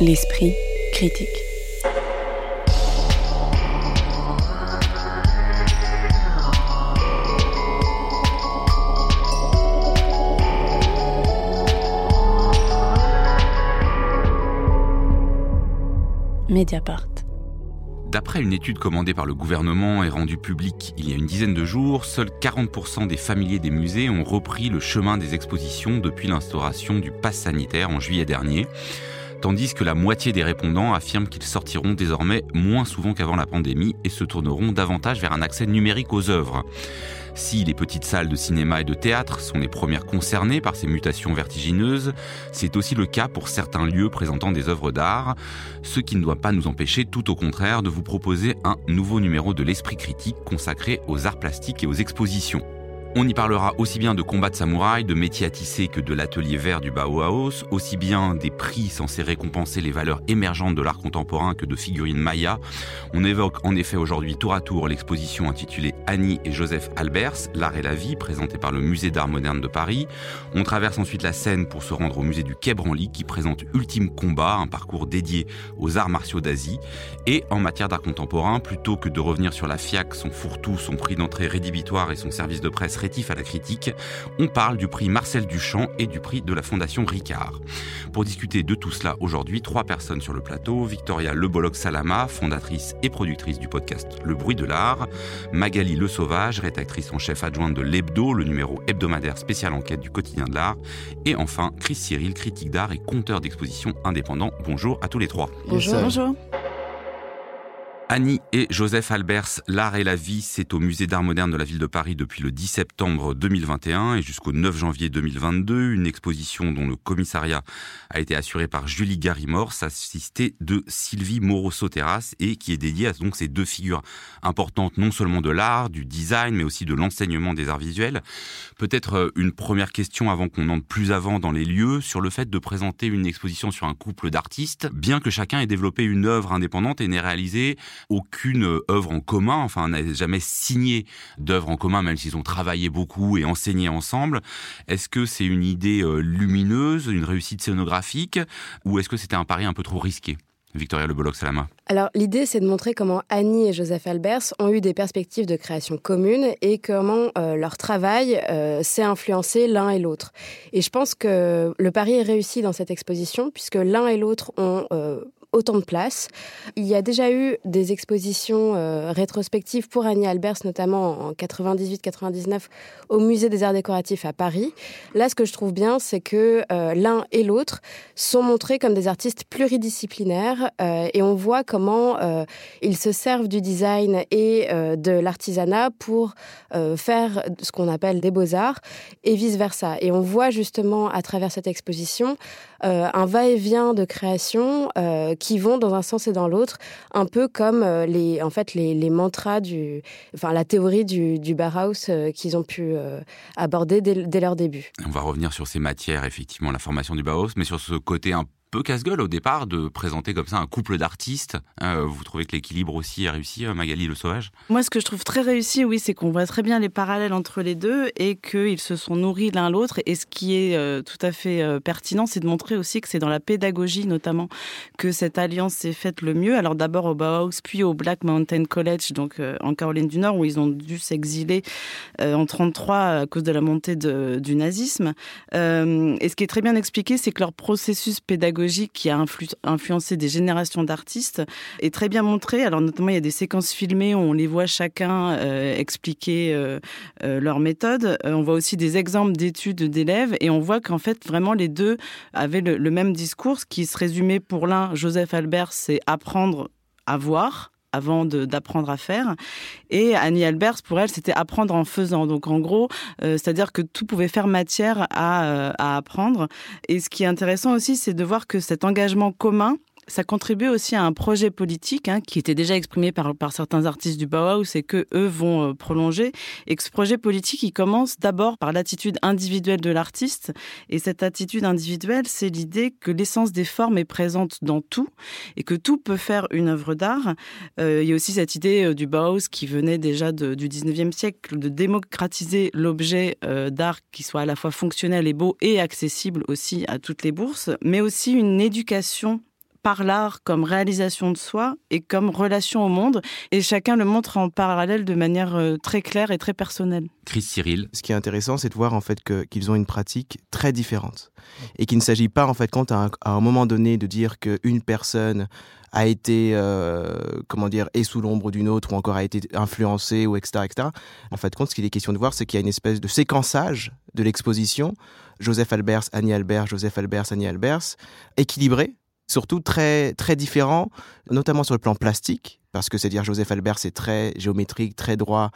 l'esprit critique. Mediapart. D'après une étude commandée par le gouvernement et rendue publique il y a une dizaine de jours, seuls 40% des familiers des musées ont repris le chemin des expositions depuis l'instauration du pass sanitaire en juillet dernier, tandis que la moitié des répondants affirment qu'ils sortiront désormais moins souvent qu'avant la pandémie et se tourneront davantage vers un accès numérique aux œuvres. Si les petites salles de cinéma et de théâtre sont les premières concernées par ces mutations vertigineuses, c'est aussi le cas pour certains lieux présentant des œuvres d'art, ce qui ne doit pas nous empêcher tout au contraire de vous proposer un nouveau numéro de l'esprit critique consacré aux arts plastiques et aux expositions. On y parlera aussi bien de combats de samouraï, de métiers à tisser que de l'atelier vert du Bauhaus, aussi bien des prix censés récompenser les valeurs émergentes de l'art contemporain que de figurines Maya. On évoque en effet aujourd'hui tour à tour l'exposition intitulée Annie et Joseph Albers, L'art et la vie, présentée par le Musée d'art moderne de Paris. On traverse ensuite la Seine pour se rendre au musée du Quai Branly qui présente Ultime Combat, un parcours dédié aux arts martiaux d'Asie. Et en matière d'art contemporain, plutôt que de revenir sur la FIAC, son fourre-tout, son prix d'entrée rédhibitoire et son service de presse rétif à la critique, on parle du prix Marcel Duchamp et du prix de la Fondation Ricard. Pour discuter de tout cela aujourd'hui, trois personnes sur le plateau. Victoria Lebolog Salama, fondatrice et productrice du podcast Le Bruit de l'Art. Magali Le Sauvage, rédactrice en chef adjointe de l'Hebdo, le numéro hebdomadaire spécial enquête du quotidien de l'art. Et enfin, Chris Cyril, critique d'art et conteur d'exposition indépendant. Bonjour à tous les trois. Bonjour. Bonjour. Annie et Joseph Albers, L'art et la vie, c'est au musée d'art moderne de la ville de Paris depuis le 10 septembre 2021 et jusqu'au 9 janvier 2022. Une exposition dont le commissariat a été assuré par Julie Garimor, assistée de Sylvie Moreau-Sauterras et qui est dédiée à donc ces deux figures importantes non seulement de l'art, du design, mais aussi de l'enseignement des arts visuels. Peut-être euh, une première question avant qu'on entre plus avant dans les lieux sur le fait de présenter une exposition sur un couple d'artistes, bien que chacun ait développé une œuvre indépendante et n'ait réalisé aucune œuvre en commun, enfin n'a jamais signé d'œuvre en commun, même s'ils ont travaillé beaucoup et enseigné ensemble. Est-ce que c'est une idée euh, lumineuse, une réussite scénographique, ou est-ce que c'était un pari un peu trop risqué? Victoria Le Salama. Alors l'idée c'est de montrer comment Annie et Joseph Albers ont eu des perspectives de création communes et comment euh, leur travail euh, s'est influencé l'un et l'autre. Et je pense que le pari est réussi dans cette exposition puisque l'un et l'autre ont autant de place. Il y a déjà eu des expositions euh, rétrospectives pour Annie Albers, notamment en 98-99 au Musée des Arts Décoratifs à Paris. Là, ce que je trouve bien, c'est que euh, l'un et l'autre sont montrés comme des artistes pluridisciplinaires euh, et on voit comment ils se servent du design et de l'artisanat pour faire ce qu'on appelle des beaux-arts et vice-versa. Et on voit justement à travers cette exposition un va-et-vient de création qui vont dans un sens et dans l'autre, un peu comme euh, les, en fait, les, mantras du, enfin, la théorie du, du Bauhaus euh, qu'ils ont pu euh, aborder dès, dès, leur début. On va revenir sur ces matières, effectivement, la formation du Bauhaus, mais sur ce côté un peu casse-gueule au départ de présenter comme ça un couple d'artistes. Hein, vous trouvez que l'équilibre aussi a réussi, euh, Magali Le Sauvage? Moi, ce que je trouve très réussi, oui, c'est qu'on voit très bien les parallèles entre les deux et qu'ils se sont nourris l'un l'autre. Et ce qui est euh, tout à fait euh, pertinent, c'est de montrer aussi que c'est dans la pédagogie notamment que cette alliance s'est faite le mieux. Alors d'abord au Bauhaus, puis au Black Mountain College, donc en Caroline du Nord, où ils ont dû s'exiler en 33 à cause de la montée du nazisme. et ce qui est très bien expliqué, c'est que leur processus pédagogique qui a influencé des générations d'artistes est très bien montré. Alors notamment, il y a des séquences filmées où on les voit chacun euh, expliquer euh, euh, leur méthode. on voit aussi des exemples d'études d'élèves et on voit qu'en fait, vraiment, les deux avaient le, le même discours qui se résumait pour l'un, Joseph Albert, c'est apprendre à voir avant d'apprendre à faire. Et Annie Albers, pour elle, c'était apprendre en faisant. Donc en gros, euh, c'est-à-dire que tout pouvait faire matière à, euh, à apprendre. Et ce qui est intéressant aussi, c'est de voir que cet engagement commun, ça contribue aussi à un projet politique hein, qui était déjà exprimé par, certains artistes du Bauhaus et que eux vont euh, prolonger. Et que ce projet politique, il commence d'abord par l'attitude individuelle de l'artiste. Et cette attitude individuelle, c'est l'idée que l'essence des formes est présente dans tout et que tout peut faire une œuvre d'art. Euh, il y a aussi cette idée euh, du Bauhaus qui venait déjà du 19e siècle de démocratiser l'objet d'art qui soit à la fois fonctionnel et beau et accessible aussi à toutes les bourses, mais aussi une éducation par l'art comme réalisation de soi et comme relation au monde. Et chacun le montre en parallèle de manière euh, très claire et très personnelle. Chris Cyril. Ce qui est intéressant, c'est de voir en fait qu'ils ont une pratique très différente et qu'il ne s'agit pas en fait quand à un, moment donné de dire qu'une personne a été, euh, comment dire, et sous l'ombre d'une autre ou encore a été influencée ou etc. etc. En fait, compte, ce qu'il est question de voir, c'est qu'il y a une espèce de séquençage de l'exposition. Joseph Albers, Annie Albers, Joseph Albers, Annie Albers, équilibré, surtout très, très différent, notamment sur le plan plastique, parce que c'est-à-dire Joseph Albers c'est très géométrique, très droit,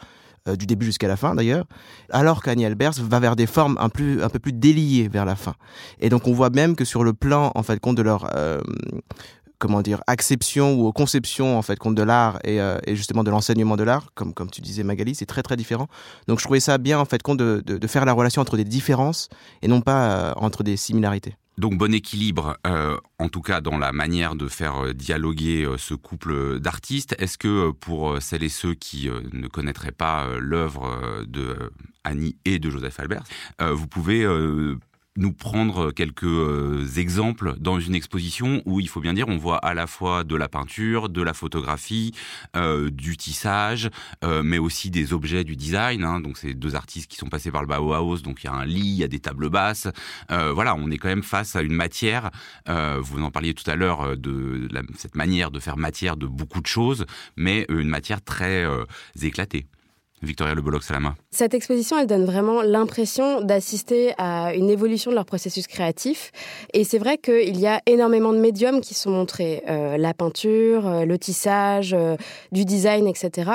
euh, du début jusqu'à la fin d'ailleurs, alors qu'Annie Albers va vers des formes un, peu plus déliées vers la fin. Et donc on voit même que sur le plan, en fait, compte de leur euh, comment dire acception ou conception en fait compte de l'art et, euh, justement de l'enseignement de l'art comme tu disais Magali c'est très très différent donc je trouvais ça bien en fait compte de, de, faire la relation entre des différences et non pas entre des similarités donc bon équilibre, euh, en tout cas dans la manière de faire euh, dialoguer euh, ce couple d'artistes. Est-ce que pour celles et ceux qui ne connaîtraient pas l'œuvre de Annie et de Joseph Albert, vous pouvez nous prendre quelques euh, exemples dans une exposition où il faut bien dire on voit à la fois de la peinture, de la photographie, euh, du tissage, euh, mais aussi des objets du design. Hein. donc c'est deux artistes qui sont passés par le Bauhaus, donc il y a un lit, il y a des tables basses. voilà, on est quand même face à une matière. vous en parliez tout à l'heure de cette manière de faire matière de beaucoup de choses, mais une matière très éclatée. Victoria Le Bolloc-Salama Cette exposition, elle donne vraiment l'impression d'assister à une évolution de leur processus créatif. Et c'est vrai qu'il y a énormément de médiums qui sont montrés. Euh, la peinture, euh, le tissage, euh, du design, etc.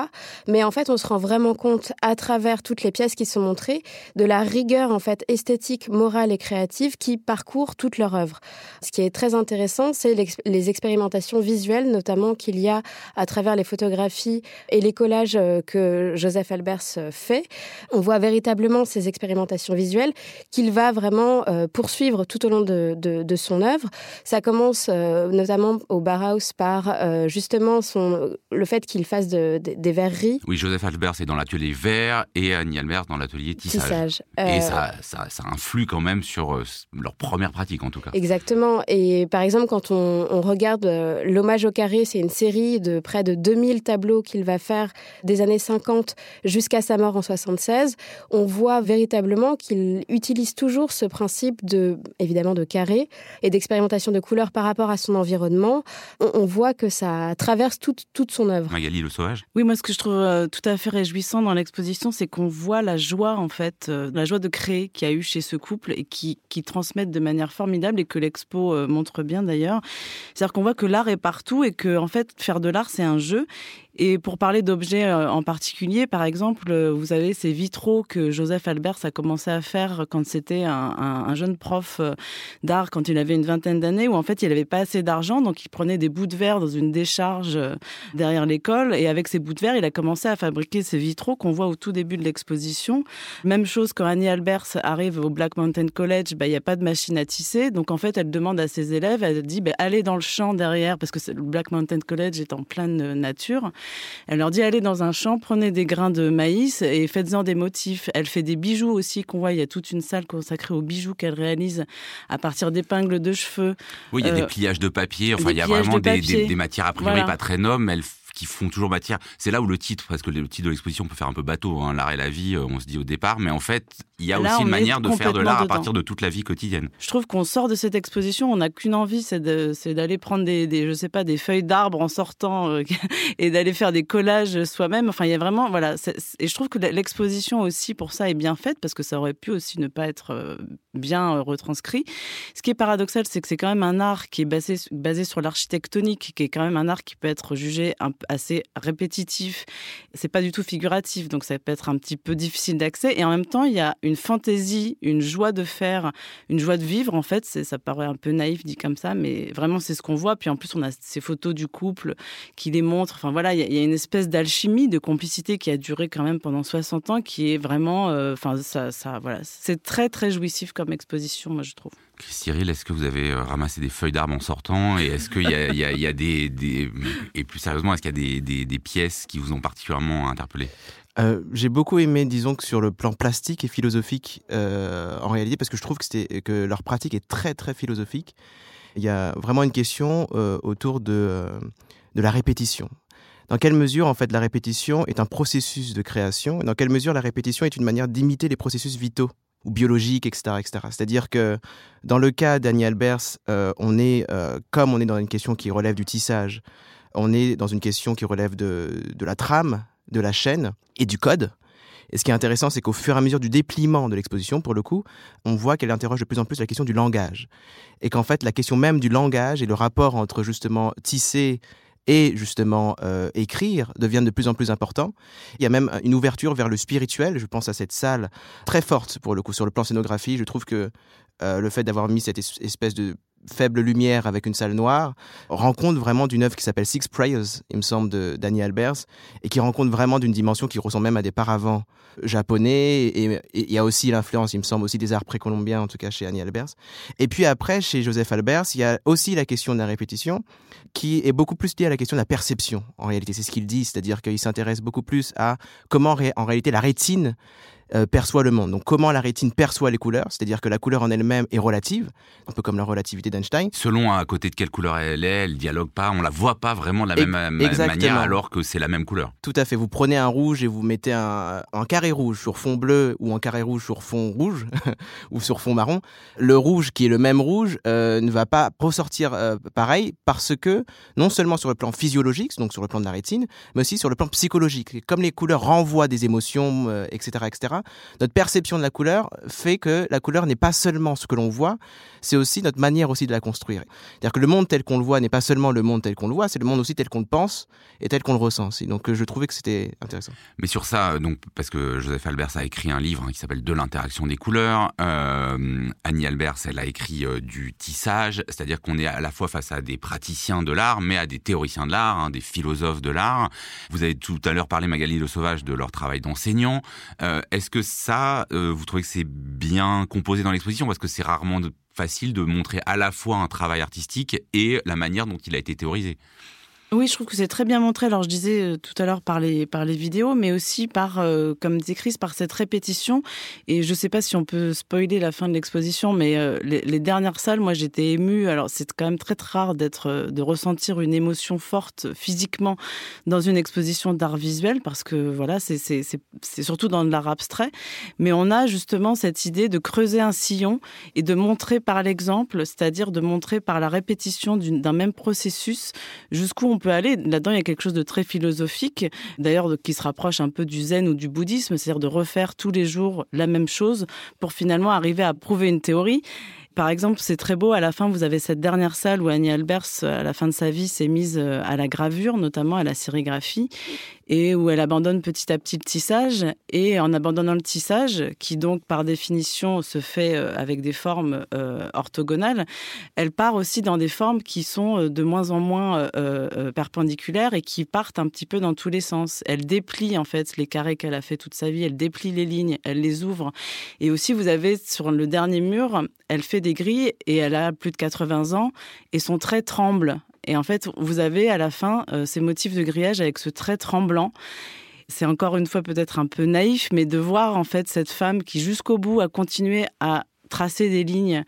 Mais en fait, on se rend vraiment compte, à travers toutes les pièces qui sont montrées, de la rigueur en fait esthétique, morale et créative qui parcourt toute leur œuvre. Ce qui est très intéressant, c'est les expérimentations visuelles, notamment qu'il y a à travers les photographies et les collages que Joseph Albers fait. On voit véritablement ces expérimentations visuelles qu'il va vraiment euh, poursuivre tout au long de, son œuvre. Ça commence euh, notamment au Bauhaus par euh, justement son, le fait qu'il fasse des verreries. Oui, Joseph Albers est dans l'atelier verre et Annie Albers dans l'atelier tissage. Et ça, ça, influe quand même sur leur première pratique en tout cas. Exactement. Et par exemple, quand on, on regarde L'hommage au carré, c'est une série de près de 2000 tableaux qu'il va faire des années 50 jusqu'à sa mort en 76, on voit véritablement qu'il utilise toujours ce principe de, évidemment, de carré et d'expérimentation de couleurs par rapport à son environnement. On, voit que ça traverse toute, toute son œuvre. Magali Le Sauvage Oui, moi, ce que je trouve euh, tout à fait réjouissant dans l'exposition, c'est qu'on voit la joie, en fait, euh, la joie de créer qu'il y a eu chez ce couple et qui, qui transmettent de manière formidable et que l'expo euh, montre bien d'ailleurs. C'est-à-dire qu'on voit que l'art est partout et que, en fait, faire de l'art, c'est un jeu et pour parler d'objets euh, en particulier, par exemple, euh, vous avez ces vitraux que Joseph Albers a commencé à faire quand c'était un, jeune prof euh, d'art, quand il avait une vingtaine d'années, où en fait il n'avait pas assez d'argent, donc il prenait des bouts de verre dans une décharge derrière l'école, et avec ces bouts de verre, il a commencé à fabriquer ces vitraux qu'on voit au tout début de l'exposition. Même chose quand Annie Albers arrive au Black Mountain College, bah, il n'y a pas de machine à tisser, donc en fait elle demande à ses élèves, elle dit bah, allez dans le champ derrière, parce que le Black Mountain College est en pleine nature. Elle leur dit allez dans un champ, prenez des grains de maïs et faites-en des motifs. Elle fait des bijoux aussi qu'on voit. Il y a toute une salle consacrée aux bijoux qu'elle réalise à partir d'épingles de cheveux. Oui, il y a des euh, pliages de papier. Enfin, il y a vraiment des, matières a priori pas très nobles. Elle qui font toujours matière. C'est là où le titre, parce que le titre de l'exposition peut faire un peu bateau, hein, l'art et la vie, euh, on se dit au départ, mais en fait, il y a aussi une manière de faire de l'art à partir de toute la vie quotidienne. Je trouve qu'on sort de cette exposition, on n'a qu'une envie, c'est d'aller prendre des, des, je sais pas, des feuilles d'arbres en sortant euh, et d'aller faire des collages soi-même. Enfin, il y a vraiment, voilà, et je trouve que l'exposition aussi pour ça est bien faite parce que ça aurait pu aussi ne pas être euh, bien retranscrit. Ce qui est paradoxal, c'est que c'est quand même un art qui est basé, basé sur l'architectonique, qui est quand même un art qui peut être jugé un, assez répétitif. C'est pas du tout figuratif, donc ça peut être un petit peu difficile d'accès. Et en même temps, il y a une fantaisie, une joie de faire, une joie de vivre. En fait, ça paraît un peu naïf dit comme ça, mais vraiment c'est ce qu'on voit. Puis en plus, on a ces photos du couple qui les montrent. Enfin voilà, il y, a une espèce d'alchimie, de complicité qui a duré quand même pendant 60 ans, qui est vraiment, euh, enfin ça, ça, voilà, c'est très très jouissif comme exposition, moi je trouve. Cyril, est-ce que vous avez euh, ramassé des feuilles d'arbres en sortant Et est-ce qu'il y, y, a des, Et plus sérieusement, est-ce qu'il y a des, pièces qui vous ont particulièrement interpellé? Euh, j'ai beaucoup aimé, disons que sur le plan plastique et philosophique, euh, en réalité, parce que je trouve que, leur pratique est très très philosophique. Il y a vraiment une question autour de, de la répétition. Dans quelle mesure, en fait, la répétition est un processus de création? Dans quelle mesure la répétition est une manière d'imiter les processus vitaux? Ou biologiques, etc. C'est-à-dire que dans le cas d'Annie Albers, euh, on est, euh, comme on est dans une question qui relève du tissage, on est dans une question qui relève de, de la trame, de la chaîne et du code. Et ce qui est intéressant, c'est qu'au fur et à mesure du dépliement de l'exposition, pour le coup, on voit qu'elle interroge de plus en plus la question du langage. Et qu'en fait, la question même du langage et le rapport entre justement tisser et justement euh, écrire deviennent de plus en plus importants. Il y a même une ouverture vers le spirituel. Je pense à cette salle très forte pour le coup sur le plan scénographie. Je trouve que euh, le fait d'avoir mis cette espèce de faible lumière avec une salle noire, rend compte vraiment d'une œuvre qui s'appelle Six Prayers, il me semble, de Albers, et qui rend compte vraiment d'une dimension qui ressemble même à des paravents japonais. Et il y a aussi l'influence, il me semble, aussi des arts précolombiens, en tout cas chez Annie Albers. Et puis après, chez Joseph Albers, il y a aussi la question de la répétition, qui est beaucoup plus liée à la question de la perception, en réalité. C'est ce qu'il dit, c'est-à-dire qu'il s'intéresse beaucoup plus à comment, en réalité, la rétine euh, perçoit le monde. Donc comment la rétine perçoit les couleurs, c'est-à-dire que la couleur en elle-même est relative, un peu comme la relativité d'Einstein. Selon à côté de quelle couleur elle est, elle dialogue pas, on la voit pas vraiment de la même manière alors que c'est la même couleur. Tout à fait. Vous prenez un rouge et vous mettez un, carré rouge sur fond bleu ou un carré rouge sur fond rouge ou sur fond marron. Le rouge qui est le même rouge euh, ne va pas ressortir euh, pareil parce que non seulement sur le plan physiologique, donc sur le plan de la rétine, mais aussi sur le plan psychologique. Comme les couleurs renvoient des émotions, etc., etc notre perception de la couleur fait que la couleur n'est pas seulement ce que l'on voit, c'est aussi notre manière aussi de la construire. C'est-à-dire que le monde tel qu'on le voit n'est pas seulement le monde tel qu'on le voit, c'est le monde aussi tel qu'on le pense et tel qu'on le ressent aussi. Donc euh, je trouvais que c'était intéressant. Mais sur ça, donc parce que Joseph Albers a écrit un livre hein, qui s'appelle De l'interaction des couleurs, euh, Annie Albers, elle a écrit euh, du tissage, c'est-à-dire qu'on est à la fois face à des praticiens de l'art, mais à des théoriciens de l'art, hein, des philosophes de l'art. Vous avez tout à l'heure parlé, Magali Le Sauvage, de leur travail d'enseignant. Est-ce que ça, vous trouvez que c'est bien composé dans l'exposition parce que c'est rarement facile de montrer à la fois un travail artistique et la manière dont il a été théorisé? Oui, je trouve que c'est très bien montré. Alors, je disais euh, tout à l'heure par les, par les vidéos, mais aussi par, euh, comme dit Chris, par cette répétition. Et je ne sais pas si on peut spoiler la fin de l'exposition, mais euh, les, dernières salles, moi, j'étais émue. Alors, c'est quand même très, très rare d'être, de ressentir une émotion forte physiquement dans une exposition d'art visuel, parce que voilà, c'est, c'est, c'est surtout dans de l'art abstrait. Mais on a justement cette idée de creuser un sillon et de montrer par l'exemple, c'est-à-dire de montrer par la répétition d'un même processus jusqu'où on peut aller. Là-dedans, il y a quelque chose de très philosophique, d'ailleurs qui se rapproche un peu du zen ou du bouddhisme, c'est-à-dire de refaire tous les jours la même chose pour finalement arriver à prouver une théorie. Par exemple, c'est très beau. À la fin, vous avez cette dernière salle où Annie Albers, à la fin de sa vie, s'est mise euh, à la gravure, notamment à la sérigraphie et où elle abandonne petit à petit le tissage. Et en abandonnant le tissage, qui donc par définition se fait euh, avec des formes euh, orthogonales, elle part aussi dans des formes qui sont euh, de moins en moins perpendiculaires et qui partent un petit peu dans tous les sens. Elle déplie en fait les carrés qu'elle a fait toute sa vie, elle déplie les lignes, elle les ouvre. Et aussi, vous avez sur le dernier mur, elle fait des grilles et elle a plus de 80 ans et son trait tremble et en fait, vous avez à la fin euh, ces motifs de grillage avec ce trait tremblant. C'est encore une fois peut-être un peu naïf, mais de voir en fait cette femme qui jusqu'au bout a continué à tracer des lignes,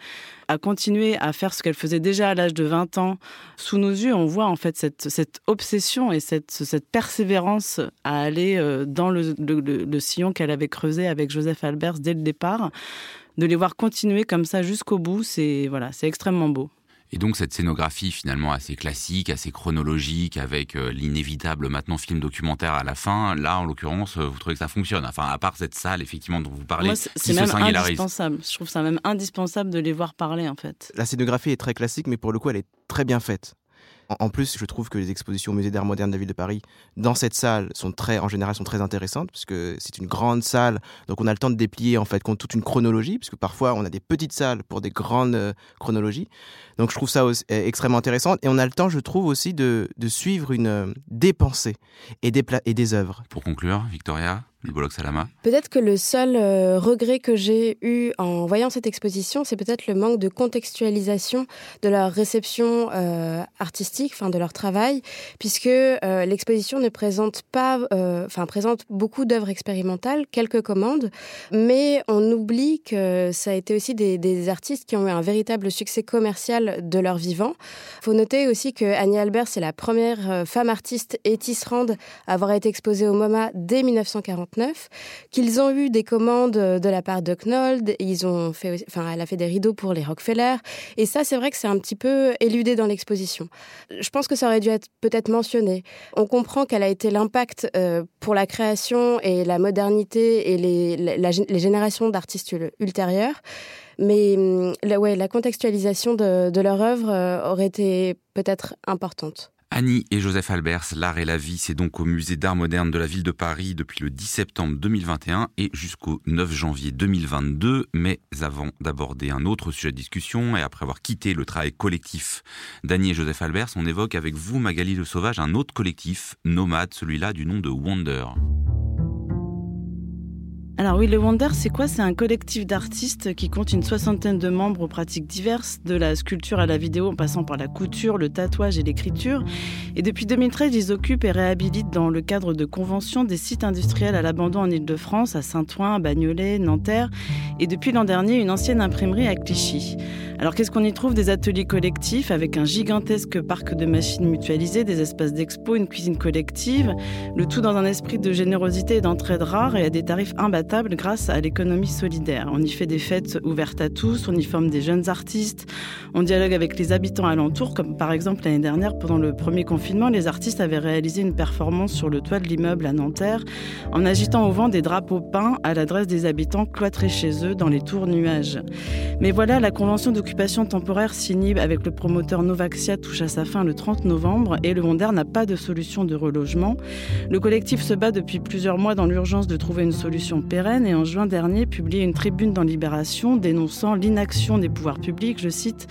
a continué à faire ce qu'elle faisait déjà à l'âge de 20 ans. Sous nos yeux, on voit en fait cette, obsession et cette, cette, persévérance à aller euh, dans le, le sillon qu'elle avait creusé avec Joseph Albers dès le départ. De les voir continuer comme ça jusqu'au bout, c'est voilà, c'est extrêmement beau. Et donc cette scénographie finalement assez classique, assez chronologique, avec euh, l'inévitable maintenant film documentaire à la fin, là en l'occurrence, euh, vous trouvez que ça fonctionne Enfin, à part cette salle effectivement dont vous parlez, c'est même indispensable. Je trouve ça même indispensable de les voir parler en fait. La scénographie est très classique, mais pour le coup, elle est très bien faite. En plus, je trouve que les expositions au Musée d'art moderne de la ville de Paris, dans cette salle, sont très, en général, sont très intéressantes, puisque c'est une grande salle, donc on a le temps de déplier en fait toute une chronologie, puisque parfois on a des petites salles pour des grandes euh, chronologies. Donc je trouve ça euh, extrêmement intéressant, et on a le temps, je trouve aussi, de, suivre une euh, des pensées et des, et des œuvres. Pour conclure, Victoria? Peut-être que le seul euh, regret que j'ai eu en voyant cette exposition, c'est peut-être le manque de contextualisation de leur réception euh, artistique, enfin de leur travail, puisque euh, l'exposition ne présente pas, enfin présente beaucoup d'œuvres expérimentales, quelques commandes, mais on oublie que ça a été aussi des, artistes qui ont eu un véritable succès commercial de leur vivant. Il faut noter aussi que Annie Albert, c'est la première femme artiste et tisserande à avoir été exposée au MoMA dès 1940 qu'ils ont eu des commandes de la part de Knold, ils ont fait, enfin, elle a fait des rideaux pour les Rockefeller, et ça, c'est vrai que c'est un petit peu éludé dans l'exposition. Je pense que ça aurait dû être peut-être mentionné. On comprend quel a été l'impact euh, pour la création et la modernité et les, générations d'artistes ultérieures. Mais hum, la, ouais, la contextualisation de, de leur œuvre euh, aurait été peut-être importante. Annie et Joseph Albers, L'art et la vie, c'est donc au musée d'art moderne de la ville de Paris depuis le 10 septembre 2021 et jusqu'au 9 janvier 2022. Mais avant d'aborder un autre sujet de discussion et après avoir quitté le travail collectif d'Annie et Joseph Albers, on évoque avec vous, Magali Le Sauvage, un autre collectif, nomade, celui-là du nom de Wonder. Alors oui, le Wonder, c'est quoi? C'est un collectif d'artistes qui compte une soixantaine de membres aux pratiques diverses, de la sculpture à la vidéo en passant par la couture, le tatouage et l'écriture. Et depuis 2013, ils occupent et réhabilitent dans le cadre de conventions des sites industriels à l'abandon en Ile-de-France, à Saint-Ouen, à Bagnolet, Nanterre, et depuis l'an dernier, une ancienne imprimerie à Clichy. Alors qu'est-ce qu'on y trouve? Des ateliers collectifs avec un gigantesque parc de machines mutualisées, des espaces d'expo, une cuisine collective, le tout dans un esprit de générosité et d'entraide rare et à des tarifs imbattables grâce à l'économie solidaire. On y fait des fêtes ouvertes à tous, on y forme des jeunes artistes, on dialogue avec les habitants alentours, comme par exemple l'année dernière, pendant le premier confinement, les artistes avaient réalisé une performance sur le toit de l'immeuble à Nanterre en agitant au vent des drapeaux peints à l'adresse des habitants cloîtrés chez eux dans les tours nuages. Mais voilà, la convention d'occupation temporaire signée avec le promoteur Novaxia touche à sa fin le 30 novembre et le Wonder n'a pas de solution de relogement. Le collectif se bat depuis plusieurs mois dans l'urgence de trouver une solution et en juin dernier publié une tribune dans Libération dénonçant l'inaction des pouvoirs publics, je cite,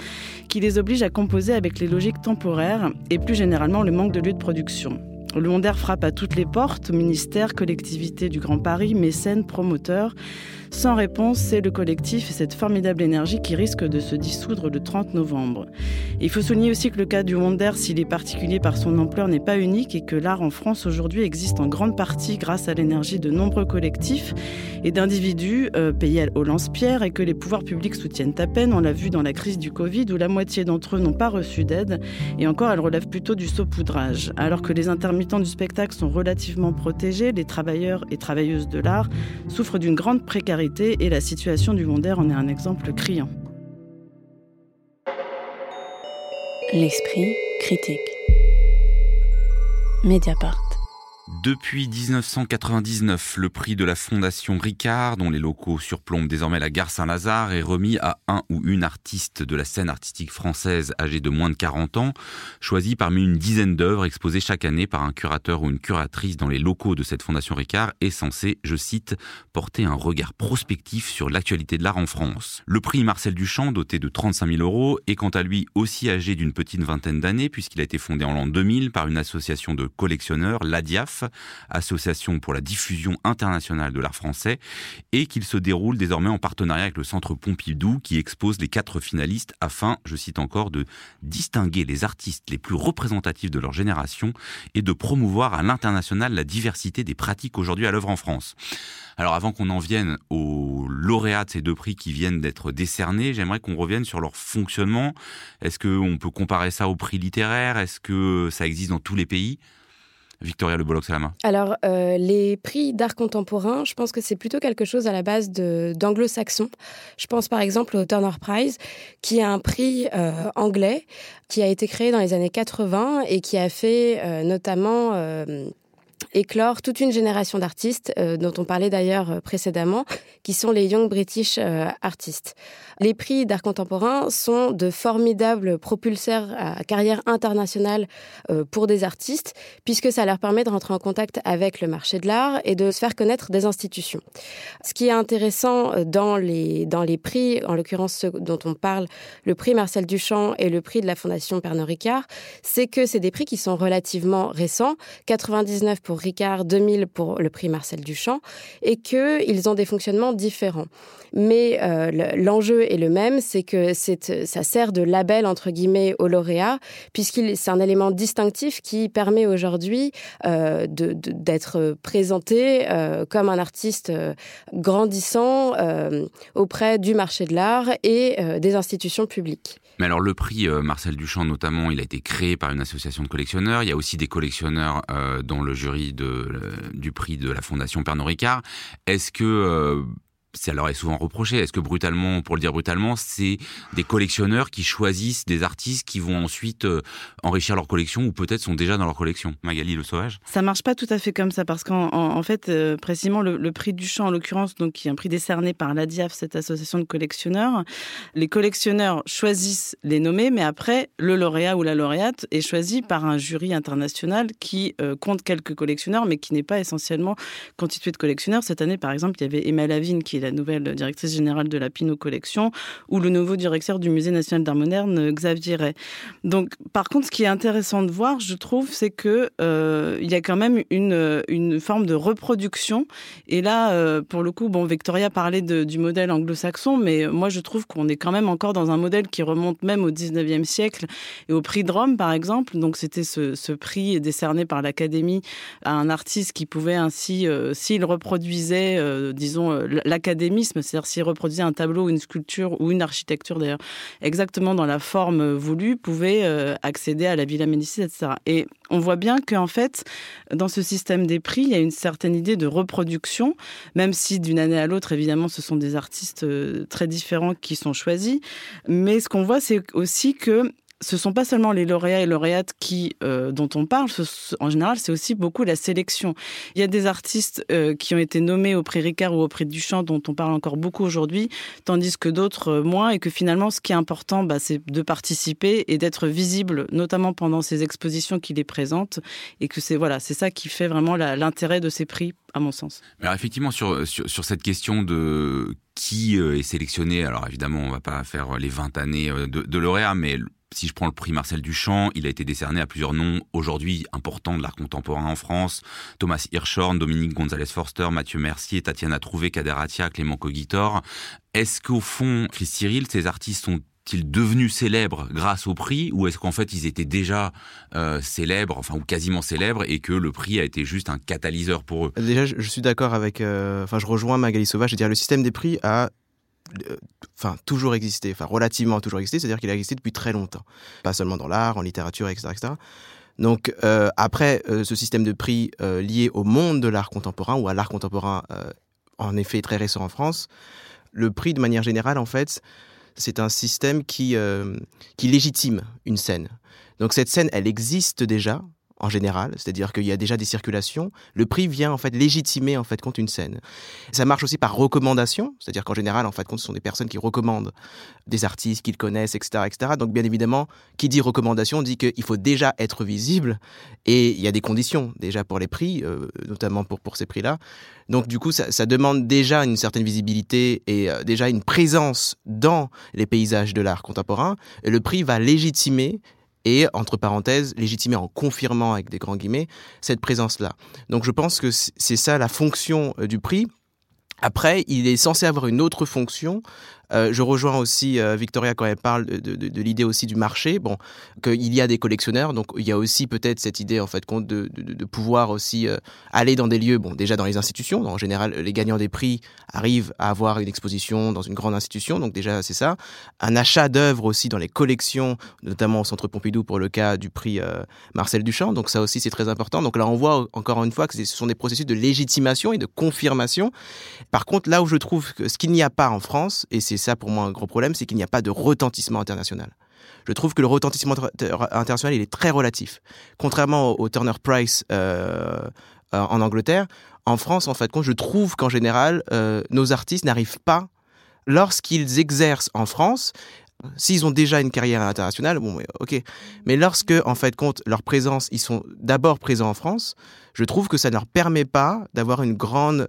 qui les oblige à composer avec les logiques temporaires et plus généralement le manque de lieu de production. Le Wonder frappe à toutes les portes, ministères, collectivités du Grand Paris, mécènes, promoteurs. Sans réponse, c'est le collectif et cette formidable énergie qui risque de se dissoudre le 30 novembre. il faut souligner aussi que le cas du Wonder, s'il est particulier par son ampleur, n'est pas unique et que l'art en France aujourd'hui existe en grande partie grâce à l'énergie de nombreux collectifs et d'individus euh, payés au lance-pierre et que les pouvoirs publics soutiennent à peine. On l'a vu dans la crise du Covid où la moitié d'entre eux n'ont pas reçu d'aide et encore elles relèvent plutôt du saupoudrage. Alors que les intermittents du spectacle sont relativement protégés, les travailleurs et travailleuses de l'art souffrent d'une grande précarité et la situation du Wonder en est un exemple criant. L'esprit critique. Mediapart. Depuis 1999, le prix de la Fondation Ricard, dont les locaux surplombent désormais la gare Saint-Lazare, est remis à un ou une artiste de la scène artistique française âgée de moins de 40 ans, choisie parmi une dizaine d'œuvres exposées chaque année par un curateur ou une curatrice dans les locaux de cette Fondation Ricard est censé, je cite, porter un regard prospectif sur l'actualité de l'art en France. Le prix Marcel Duchamp, doté de 35 000 euros, est quant à lui aussi âgé d'une petite vingtaine d'années puisqu'il a été fondé en l'an 2000 par une association de collectionneurs, l'ADIAF, association pour la diffusion internationale de l'art français, et qu'il se déroule désormais en partenariat avec le Centre Pompidou qui expose les quatre finalistes afin, je cite encore, de distinguer les artistes les plus représentatifs de leur génération et de promouvoir à l'international la diversité des pratiques aujourd'hui à l'œuvre en France. Alors avant qu'on en vienne aux lauréats de ces deux prix qui viennent d'être décernés, j'aimerais qu'on revienne sur leur fonctionnement. Est-ce qu'on peut comparer ça au prix littéraire Est-ce que ça existe dans tous les pays? Victoria Le Bollox à la main Alors, euh, les prix d'art contemporain, je pense que c'est plutôt quelque chose à la base d'anglo-saxon. Je pense par exemple au Turner Prize, qui est un prix euh, anglais qui a été créé dans les années 80 et qui a fait euh, notamment éclore toute une génération d'artistes, dont on parlait d'ailleurs précédemment, qui sont les Young British Artists. Les prix d'art contemporain sont de formidables propulseurs à carrière internationale euh, pour des artistes, puisque ça leur permet de rentrer en contact avec le marché de l'art et de se faire connaître des institutions. Ce qui est intéressant euh, dans les, dans les prix, en l'occurrence ceux dont on parle, le prix Marcel Duchamp et le prix de la Fondation Pernod Ricard, c'est que c'est des prix qui sont relativement récents, 99 pour Ricard, 2000 pour le prix Marcel Duchamp, et qu'ils ont des fonctionnements différents. Mais euh, l'enjeu est le même, c'est que ça sert de label entre guillemets au lauréat, puisqu'il c'est un élément distinctif qui permet aujourd'hui euh, d'être présenté euh, comme un artiste euh, grandissant euh, auprès du marché de l'art et euh, des institutions publiques. Mais alors le prix Marcel Duchamp notamment, il a été créé par une association de collectionneurs. Il y a aussi des collectionneurs dans le jury du prix de la Fondation Pernod Ricard. Est-ce que ça leur est souvent reproché. Est-ce que brutalement, pour le dire brutalement, c'est des collectionneurs qui choisissent des artistes qui vont ensuite euh, enrichir leur collection ou peut-être sont déjà dans leur collection? Magali Le Sauvage? Ça marche pas tout à fait comme ça parce qu'en fait, euh, précisément, le, prix du champ, en l'occurrence, donc qui est un prix décerné par l'ADIAF, cette association de collectionneurs, les collectionneurs choisissent les nommés, mais après, le lauréat ou la lauréate est choisi par un jury international qui euh, compte quelques collectionneurs, mais qui n'est pas essentiellement constitué de collectionneurs. Cette année, par exemple, il y avait Emma Lavigne qui la nouvelle directrice générale de la Pinot Collection, ou le nouveau directeur du Musée national d'art moderne, Xavier Ray. Donc, par contre, ce qui est intéressant de voir, je trouve, c'est que euh, il y a quand même une, une forme de reproduction. Et là, euh, pour le coup, bon, Victoria parlait du modèle anglo-saxon, mais moi, je trouve qu'on est quand même encore dans un modèle qui remonte même au 19e siècle et au prix de Rome, par exemple. Donc, c'était ce, prix décerné par l'Académie à un artiste qui pouvait ainsi, euh, s'il reproduisait, disons, l'Académie c'est-à-dire s'il reproduisait un tableau, une sculpture ou une architecture d'ailleurs, exactement dans la forme voulue, pouvait euh, accéder à la Villa Médicis, etc. Et on voit bien qu'en fait, dans ce système des prix, il y a une certaine idée de reproduction, même si d'une année à l'autre, évidemment, ce sont des artistes euh, très différents qui sont choisis. Mais ce qu'on voit, c'est aussi que ce sont pas seulement les lauréats et lauréates qui euh, dont on parle. en général, c'est aussi beaucoup la sélection. Il y a des artistes euh, qui ont été nommés au prix Ricard ou au prix Duchamp dont on parle encore beaucoup aujourd'hui, tandis que d'autres euh, moins. Et que finalement, ce qui est important, bah, c'est de participer et d'être visible, notamment pendant ces expositions qui les présentent. Et que c'est voilà, c'est ça qui fait vraiment l'intérêt de ces prix, à mon sens. Alors effectivement, sur, sur, cette question de qui est sélectionné, alors évidemment, on va pas faire les 20 années de, de lauréat, mais si je prends le prix Marcel Duchamp, il a été décerné à plusieurs noms aujourd'hui importants de l'art contemporain en France. Thomas Hirschhorn, Dominique Gonzalez-Forster, Mathieu Mercier, Tatiana Trouvé, Kader Atia, Clément Cogitor. Est-ce qu'au fond, Chris Cyril, ces artistes sont ils devenus célèbres grâce au prix ou est-ce qu'en fait ils étaient déjà euh, célèbres, enfin ou quasiment célèbres et que le prix a été juste un catalyseur pour eux? Déjà, je, suis d'accord avec, euh, enfin je rejoins Magali Sauvage, je veux dire le système des prix a enfin toujours existé, enfin relativement toujours existé, c'est-à-dire qu'il a existé depuis très longtemps, pas seulement dans l'art, en littérature, etc., etc. Donc euh, après euh, ce système de prix lié au monde de l'art contemporain ou à l'art contemporain en effet très récent en France, le prix de manière générale en fait c'est un système qui qui légitime une scène. Donc cette scène elle existe déjà, en général, c'est-à-dire qu'il y a déjà des circulations. Le prix vient en fait légitimer en fait compte une scène. Ça marche aussi par recommandation, c'est-à-dire qu'en général en fait compte ce sont des personnes qui recommandent des artistes qu'ils connaissent, etc., etc. Donc bien évidemment, qui dit recommandation dit qu'il faut déjà être visible et il y a des conditions déjà pour les prix, euh, notamment pour pour ces prix-là. Donc du coup, ça, demande déjà une certaine visibilité et euh, déjà une présence dans les paysages de l'art contemporain. Et le prix va légitimer et, entre parenthèses, légitimer en confirmant, avec des grands guillemets, cette présence-là. Donc je pense que c'est ça la fonction euh, du prix. Après, il est censé avoir une autre fonction euh, je rejoins aussi euh, Victoria quand elle parle de, l'idée aussi du marché. Bon, qu'il y a des collectionneurs, donc il y a aussi peut-être cette idée en fait de pouvoir aussi euh, aller dans des lieux. Bon, déjà dans les institutions. En général, les gagnants des prix arrivent à avoir une exposition dans une grande institution, donc déjà c'est ça. Un achat d'œuvres aussi dans les collections, notamment au Centre Pompidou pour le cas du prix Marcel Duchamp. Donc ça aussi c'est très important. Donc là on voit encore une fois que ce sont des processus de légitimation et de confirmation. Par contre, là où je trouve que ce qu'il n'y a pas en France, et c'est ça pour moi un gros problème, c'est qu'il n'y a pas de retentissement international. Je trouve que le retentissement international, il est très relatif. Contrairement au, Turner Price euh, euh, en Angleterre, en France, en fait, je trouve qu'en général, euh, nos artistes n'arrivent pas lorsqu'ils exercent en France, S'ils ont déjà une carrière internationale, bon, ok. Mais lorsque, en fait, compte leur présence, ils sont d'abord présents en France, je trouve que ça ne leur permet pas d'avoir une grande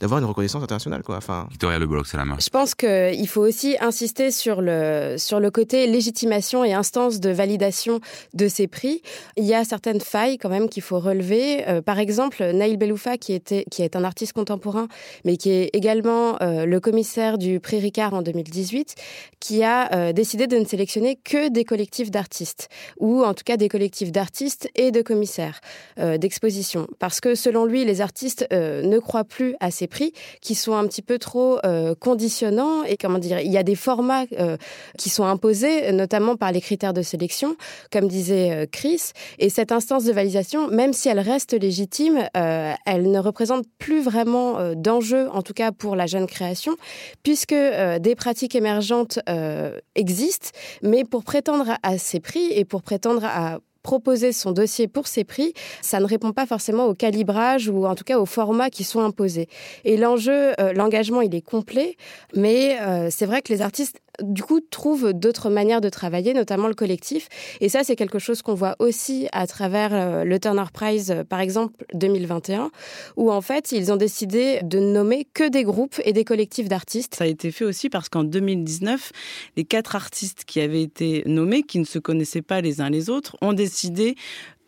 d'avoir une reconnaissance internationale. Quoi. Enfin... Victoria Le Bloc, c'est la main. Je pense qu'il faut aussi insister sur le, sur le côté légitimation et instance de validation de ces prix. Il y a certaines failles quand même qu'il faut relever. Euh, par exemple, Naïl Beloufa, qui, était, qui est un artiste contemporain, mais qui est également euh, le commissaire du prix Ricard en 2018, qui a euh, décidé de ne sélectionner que des collectifs d'artistes, ou en tout cas des collectifs d'artistes et de commissaires d'exposition. Parce que selon lui, les artistes ne croient plus à ces prix qui sont un petit peu trop euh, conditionnants et comment dire, il y a des formats euh, qui sont imposés, notamment par les critères de sélection, comme disait euh, Chris. Et cette instance de validation, même si elle reste légitime, elle ne représente plus vraiment d'enjeu, en tout cas pour la jeune création, puisque des pratiques émergentes existent, mais pour prétendre à ces prix et pour prétendre à proposer son dossier pour ces prix, ça ne répond pas forcément au calibrage ou en tout cas au format qui sont imposés. Et l'enjeu, euh, l'engagement, il est complet, mais euh, c'est vrai que les artistes du coup, trouvent d'autres manières de travailler, notamment le collectif. Et ça, c'est quelque chose qu'on voit aussi à travers euh, le Turner Prize, euh, par exemple, 2021, où en fait, ils ont décidé de nommer que des groupes et des collectifs d'artistes. Ça a été fait aussi parce qu'en 2019, les quatre artistes qui avaient été nommés, qui ne se connaissaient pas les uns les autres, ont décidé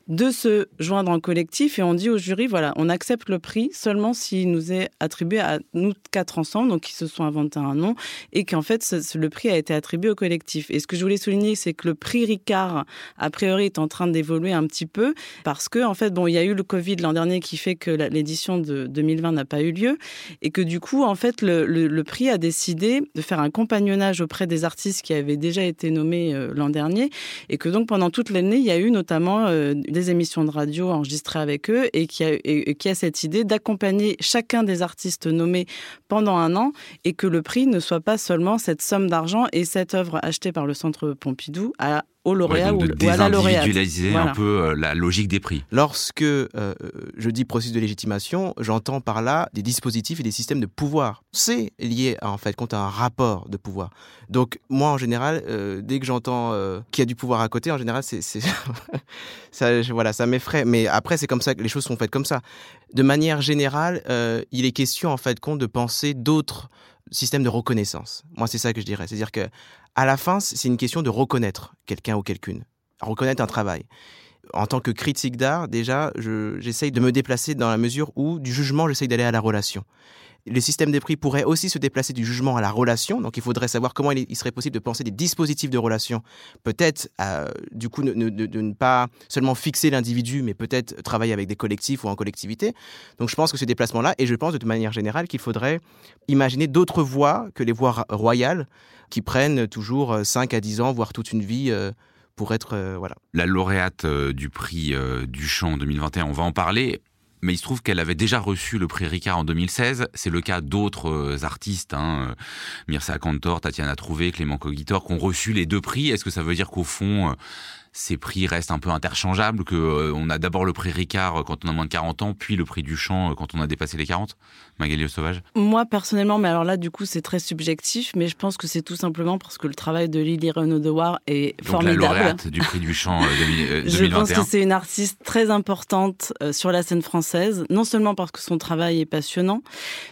de se joindre en collectif et on dit au jury, voilà, on accepte le prix seulement s'il nous est attribué à nous quatre ensemble, donc ils se sont inventés un nom et qu'en fait le prix a été attribué au collectif. Et ce que je voulais souligner, c'est que le prix Ricard, a priori, est en train d'évoluer un petit peu parce que en fait, bon, il y a eu le Covid l'an dernier qui fait que l'édition de 2020 n'a pas eu lieu et que du coup, en fait, le, prix a décidé de faire un compagnonnage auprès des artistes qui avaient déjà été nommés euh, l'an dernier et que donc pendant toute l'année, il y a eu notamment euh, émissions de radio enregistrées avec eux et qui a, qui a cette idée d'accompagner chacun des artistes nommés pendant un an et que le prix ne soit pas seulement cette somme d'argent et cette œuvre achetée par le Centre Pompidou à au lauréat ou, à la lauréate. un peu euh, la logique des prix. Lorsque euh, je dis processus de légitimation, j'entends par là des dispositifs et des systèmes de pouvoir. C'est lié à, en fait compte à un rapport de pouvoir. Donc moi en général, euh, dès que j'entends qu'il y a du pouvoir à côté, en général c'est ça voilà ça m'effraie. Mais après c'est comme ça que les choses sont faites comme ça. De manière générale, il est question en fait compte de penser d'autres système de reconnaissance. Moi, c'est ça que je dirais. C'est-à-dire que à la fin, c'est une question de reconnaître quelqu'un ou quelqu'une, reconnaître un travail. En tant que critique d'art, déjà, j'essaye de me déplacer dans la mesure où du jugement, j'essaye d'aller à la relation le système des prix pourrait aussi se déplacer du jugement à la relation. Donc, il faudrait savoir comment il, serait possible de penser des dispositifs de relation. Peut-être, euh, du coup, de ne pas seulement fixer l'individu, mais peut-être travailler avec des collectifs ou en collectivité. Donc, je pense que ce déplacement-là, et je pense de manière générale qu'il faudrait imaginer d'autres voies que les voies royales qui prennent toujours 5 à 10 ans, voire toute une vie. Euh, pour être euh, voilà. La lauréate du prix du chant 2021, on va en parler mais il se trouve qu'elle avait déjà reçu le prix Ricard en 2016. C'est le cas d'autres euh, artistes, hein, euh, Mirza Cantor, Tatiana Trouvé, Clément Cogitor, qui ont reçu les deux prix. Est-ce que ça veut dire qu'au fond, euh, ces prix restent un peu interchangeables, que euh, on a d'abord le prix Ricard quand on a moins de 40 ans, puis le prix Duchamp quand on a dépassé les 40 Magali Sauvage? Moi, personnellement, mais alors là, du coup, c'est très subjectif, mais je pense que c'est tout simplement parce que le travail de Lily Renaud de War est Donc formidable. la lauréate du prix Duchamp 2021. Je pense que c'est une artiste très importante sur la scène française, non seulement parce que son travail est passionnant,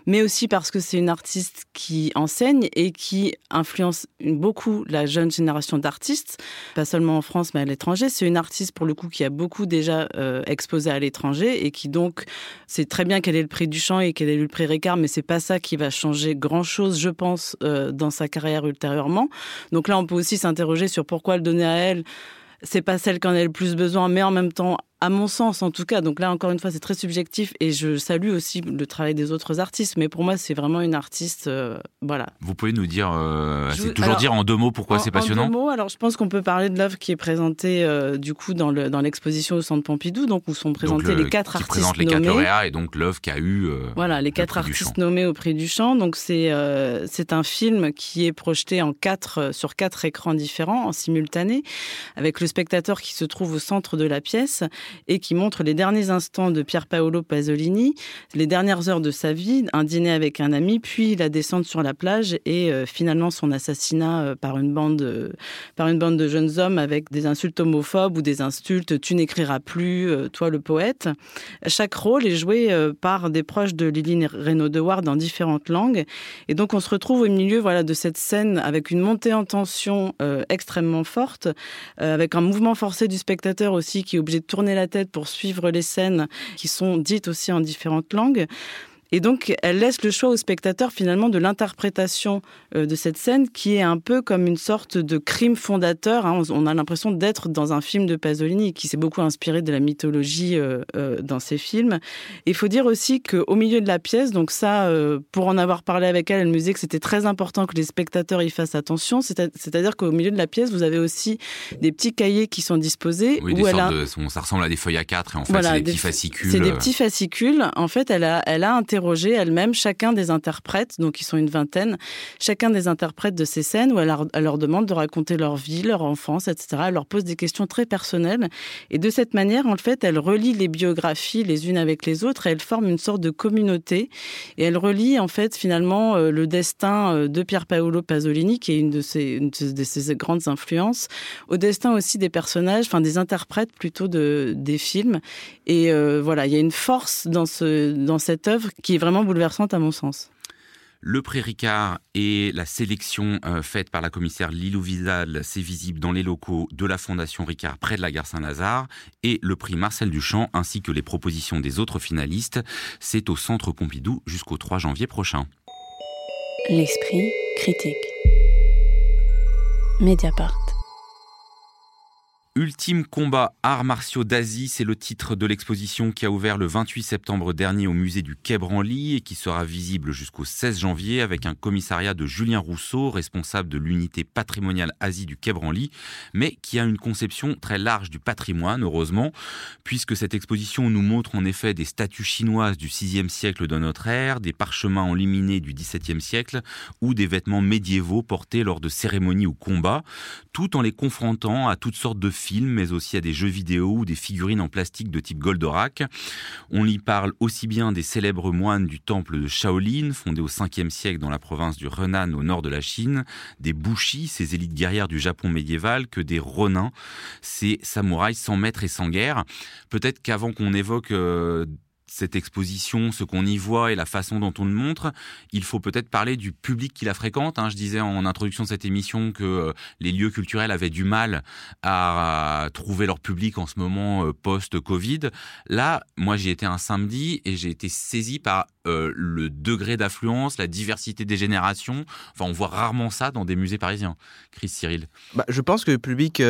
mais aussi parce que c'est une artiste qui enseigne et qui influence beaucoup la jeune génération d'artistes, pas seulement en France, mais à l'étranger. C'est une artiste, pour le coup, qui a beaucoup déjà euh, exposé à l'étranger et qui donc, c'est très bien qu'elle ait le prix du chant et qu'elle ait eu le prix Ricard, mais c'est pas ça qui va changer grand chose, je pense, euh, dans sa carrière ultérieurement. Donc là, on peut aussi s'interroger sur pourquoi le donner à elle c'est pas celle qui en a le plus besoin, mais en même temps, à mon sens en tout cas, donc là encore une fois c'est très subjectif et je salue aussi le travail des autres artistes, mais pour moi c'est vraiment une artiste, euh, voilà. Vous pouvez nous dire, euh, c'est toujours dire en deux mots pourquoi c'est passionnant En deux mots, alors je pense qu'on peut parler de l'œuvre qui est présentée euh, du coup dans l'exposition dans au Centre Pompidou, donc où sont présentés les quatre qui artistes présente les quatre lauréats et donc l'œuvre qui a eu voilà les quatre artistes nommés au prix du chant. Donc c'est c'est un film qui est projeté en quatre sur quatre écrans différents en simultané, avec le spectateur qui se trouve au centre de la pièce et qui montre les derniers instants de Pier Paolo Pasolini, les dernières heures de sa vie, un dîner avec un ami, puis la descente sur la plage et euh, finalement son assassinat euh, par une bande euh, par une bande de jeunes hommes avec des insultes homophobes ou des insultes tu n'écriras plus toi le poète. Chaque rôle est joué par des proches de Lily Reynaud de Ward dans différentes langues et donc on se retrouve au milieu voilà de cette scène avec une montée en tension extrêmement forte avec un mouvement forcé du spectateur aussi qui est obligé de tourner la tête pour suivre les scènes qui sont dites aussi en différentes langues. Et donc, elle laisse le choix au spectateur finalement de l'interprétation euh, de cette scène qui est un peu comme une sorte de crime fondateur. Hein. On a l'impression d'être dans un film de Pasolini qui s'est beaucoup inspiré de la mythologie euh, euh, dans ses films. Il faut dire aussi qu'au milieu de la pièce, donc ça, pour en avoir parlé avec elle, elle me disait que c'était très important que les spectateurs y fassent attention. C'est-à-dire qu'au milieu de la pièce, vous avez aussi des petits cahiers qui sont disposés. Oui, où elle a... ça ressemble à des feuilles à 4 et en fait, c'est des, petits fascicules. C'est des petits fascicules. En fait, elle a, elle a interrogé elle-même chacun des interprètes, donc ils sont une vingtaine, chacun des interprètes de ces scènes où elle, leur demande de raconter leur vie, leur enfance, etc. Elle leur pose des questions très personnelles. Et de cette manière, en fait, elle relie les biographies les unes avec les autres et elle forme une sorte de communauté. Et elle relie, en fait, finalement, euh, le destin euh, de Pier Paolo Pasolini, qui est une de ses, de ses grandes influences, au destin aussi des personnages, enfin des interprètes plutôt de, des films. Et euh, voilà, il y a une force dans, ce, dans cette œuvre qui est vraiment bouleversante à mon sens. Le prix Ricard et la sélection euh, faite par la commissaire Lilou Vidal, c'est visible dans les locaux de la Fondation Ricard près de la gare Saint-Lazare. Et le prix Marcel Duchamp ainsi que les propositions des autres finalistes, c'est au Centre Pompidou jusqu'au 3 janvier prochain. L'esprit critique. Mediapart. Ultime combat arts martiaux d'Asie, c'est le titre de l'exposition qui a ouvert le 28 septembre dernier au musée du Quai Branly et qui sera visible jusqu'au 16 janvier avec un commissariat de Julien Rousseau, responsable de l'unité patrimoniale Asie du Quai Branly, mais qui a une conception très large du patrimoine, heureusement, puisque cette exposition nous montre en effet des statues chinoises du 6e siècle de notre ère, des parchemins enluminés du 17e siècle ou des vêtements médiévaux portés lors de cérémonies ou combats, tout en les confrontant à toutes sortes de mais aussi à des jeux vidéo ou des figurines en plastique de type Goldorak. On y parle aussi bien des célèbres moines du temple de Shaolin, fondé au 5e siècle dans la province du Renan au nord de la Chine, des Bushi, ces élites guerrières du Japon médiéval, que des Ronin, ces samouraïs sans maître et sans guerre. Peut-être qu'avant qu'on évoque euh, cette exposition, ce qu'on y voit et la façon dont on le montre, il faut peut-être parler du public qui la fréquente. Hein. Je disais en introduction de cette émission que euh, les lieux culturels avaient du mal à, trouver leur public en ce moment euh, post-Covid. Là, moi j'ai été un samedi et j'ai été saisi par euh, le degré d'affluence, la diversité des générations. Enfin, on voit rarement ça dans des musées parisiens. Chris Cyril. Bah, je pense que le public,